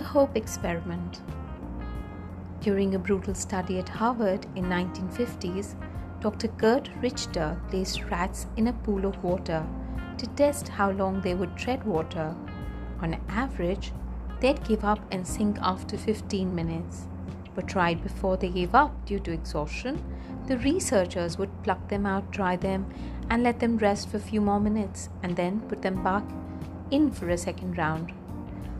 Hope Experiment. During a brutal study at Harvard in 1950s, Dr. Curt Richter placed rats in a pool of water to test how long they would tread water. On average, they'd give up and sink after 15 minutes. But right before they gave up due to exhaustion, the researchers would pluck them out, dry them, and let them rest for a few more minutes and then put them back in for a second round.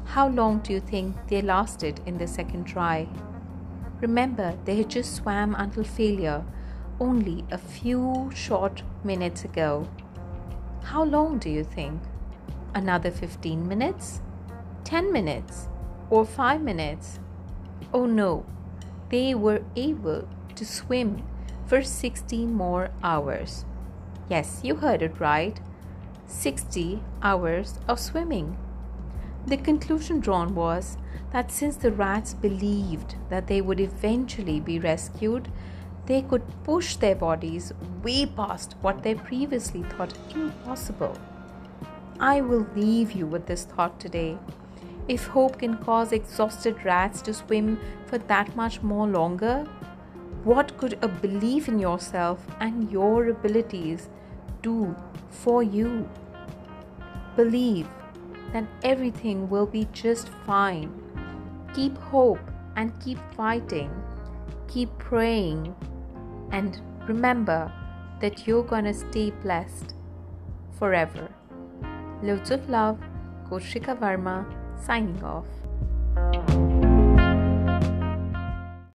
How long do you think they lasted in the second try? Remember, they had just swam until failure only a few short minutes ago. How long do you think? Another 15 minutes? 10 minutes? Or 5 minutes? Oh no, they were able to swim for 60 more hours. Yes, you heard it right 60 hours of swimming. The conclusion drawn was that since the rats believed that they would eventually be rescued, they could push their bodies way past what they previously thought impossible. I will leave you with this thought today. If hope can cause exhausted rats to swim for that much more longer, what could a belief in yourself and your abilities do for you? Believe that everything will be just fine. Keep hope and keep fighting. Keep praying and remember that you're gonna stay blessed forever. Loads of love, Koshika Varma signing off.